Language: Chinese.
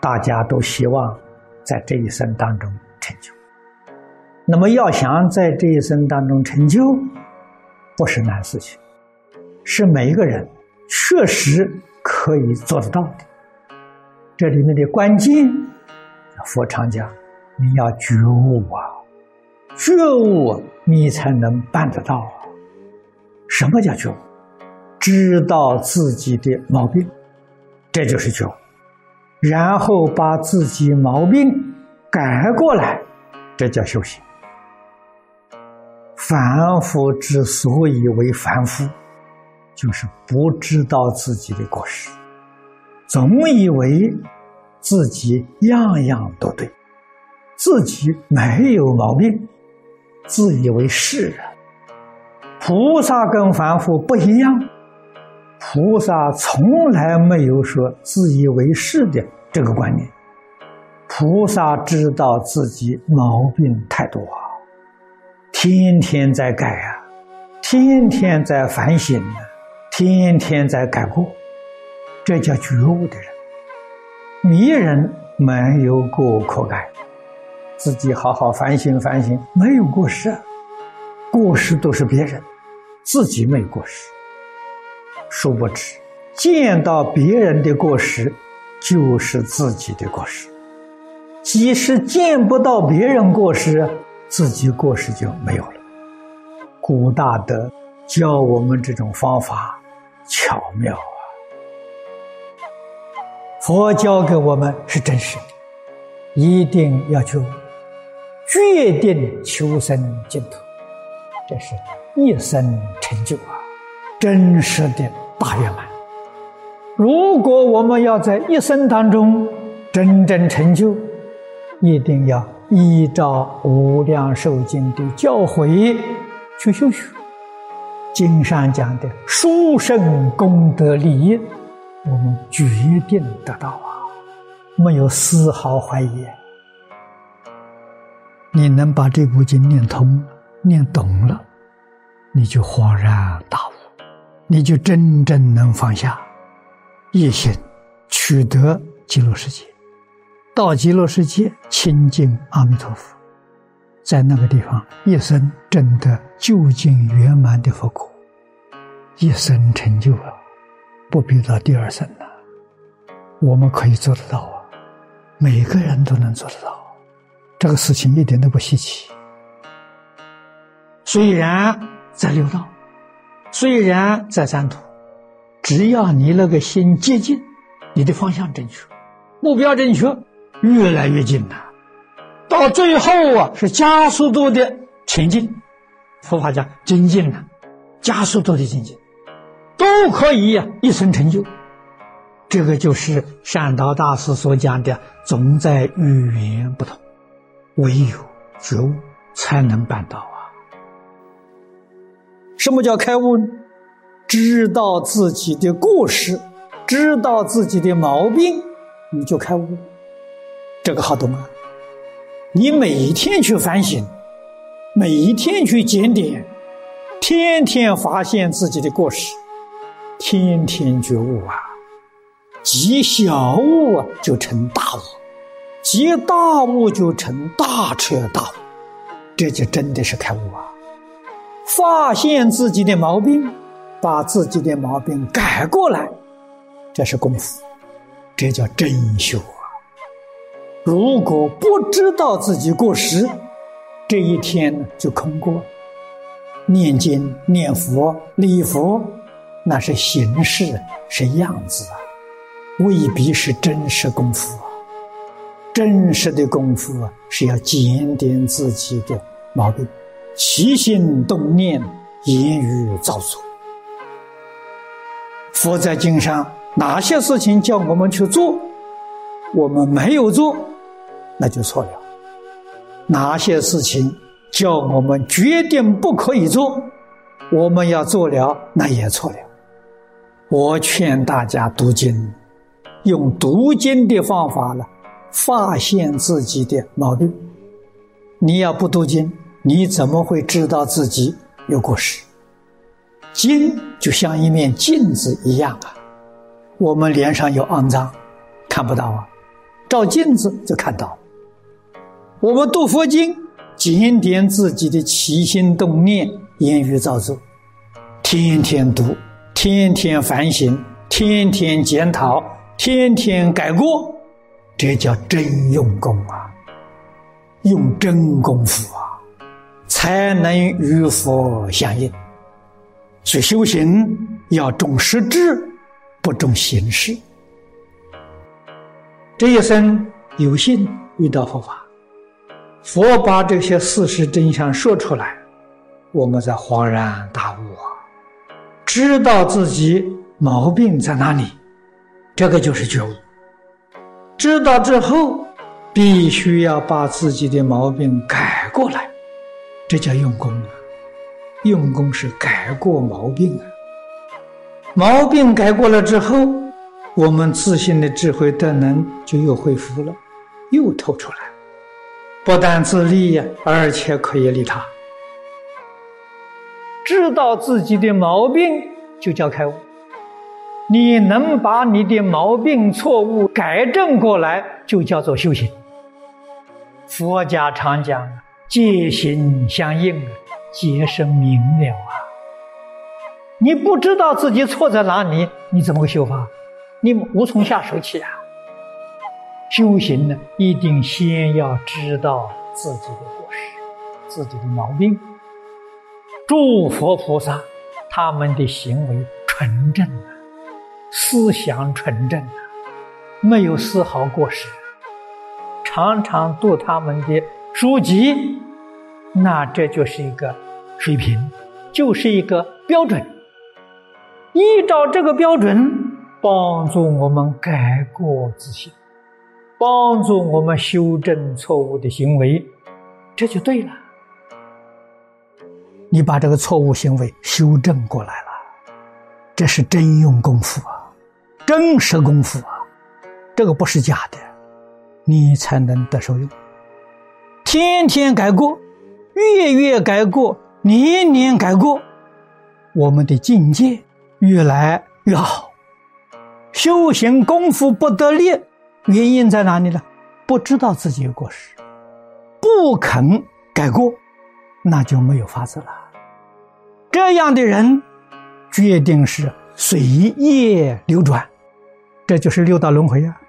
大家都希望在这一生当中成就，那么要想在这一生当中成就，不是难事情，是每一个人确实可以做得到的。这里面的关键，佛常讲，你要觉悟啊，觉悟你才能办得到啊。什么叫觉悟？知道自己的毛病，这就是觉悟。然后把自己毛病改过来，这叫修行。凡夫之所以为凡夫，就是不知道自己的过失，总以为自己样样都对，自己没有毛病，自以为是人。菩萨跟凡夫不一样，菩萨从来没有说自以为是的这个观念。菩萨知道自己毛病太多，天天在改啊，天天在反省啊，天天在改过，这叫觉悟的人。迷人没有过可改，自己好好反省反省，没有过失，过失都是别人。自己没过失，殊不知见到别人的过失，就是自己的过失。即使见不到别人过失，自己过失就没有了。古大德教我们这种方法巧妙啊！佛教给我们是真实的，一定要求决定求生净土，这是。一生成就啊，真实的大圆满。如果我们要在一生当中真正成就，一定要依照《无量寿经》的教诲去修学。经上讲的殊胜功德利益，我们决定得到啊，没有丝毫怀疑。你能把这部经念通、念懂了？你就恍然大悟，你就真正能放下一心，取得极乐世界，到极乐世界亲近阿弥陀佛，在那个地方一生真的究竟圆满的佛果，一生成就了，不必到第二生了。我们可以做得到啊，每个人都能做得到，这个事情一点都不稀奇。虽然。在六道，虽然在三途，只要你那个心接近，你的方向正确，目标正确，越来越近了。到最后啊，是加速度的前进。佛法讲精进呢，加速度的精进，都可以呀，一生成就。这个就是善导大师所讲的，总在语言不同，唯有觉悟才能办到。什么叫开悟？知道自己的过失，知道自己的毛病，你就开悟。这个好懂啊！你每天去反省，每一天去检点，天天发现自己的过失，天天觉悟啊！积小悟啊，就成大悟；积大悟就成大彻大悟。这就真的是开悟啊！发现自己的毛病，把自己的毛病改过来，这是功夫，这叫真修啊！如果不知道自己过失，这一天就空过。念经、念佛、礼佛，那是形式，是样子啊，未必是真实功夫啊。真实的功夫啊，是要检点自己的毛病。起心动念，言语造作。佛在经上哪些事情叫我们去做，我们没有做，那就错了；哪些事情叫我们决定不可以做，我们要做了，那也错了。我劝大家读经，用读经的方法呢，发现自己的毛病。你要不读经。你怎么会知道自己有过失？镜就像一面镜子一样啊，我们脸上有肮脏，看不到啊。照镜子就看到。我们读佛经，检点自己的起心动念、言语造作，天天读，天天反省，天天检讨，天天改过，这叫真用功啊！用真功夫啊，才能与佛相应。所以修行要重实质，不重形式。这一生有幸遇到佛法。佛把这些事实真相说出来，我们才恍然大悟啊！知道自己毛病在哪里，这个就是觉悟。知道之后，必须要把自己的毛病改过来，这叫用功啊！用功是改过毛病啊！毛病改过了之后，我们自信的智慧德能就又恢复了，又透出来。不但自利，而且可以利他。知道自己的毛病，就叫开悟。你能把你的毛病、错误改正过来，就叫做修行。佛家常讲，戒行相应，戒是明了啊。你不知道自己错在哪里，你怎么会修法？你无从下手起啊。修行呢，一定先要知道自己的过失、自己的毛病。诸佛菩萨他们的行为纯正啊，思想纯正啊，没有丝毫过失。常常读他们的书籍，那这就是一个水平，就是一个标准。依照这个标准，帮助我们改过自新。帮助我们修正错误的行为，这就对了。你把这个错误行为修正过来了，这是真用功夫啊，真实功夫啊，这个不是假的，你才能得受用。天天改过，月月改过，年年改过，我们的境界越来越好，修行功夫不得力。原因在哪里呢？不知道自己有过失，不肯改过，那就没有法子了。这样的人，决定是随业流转，这就是六道轮回啊。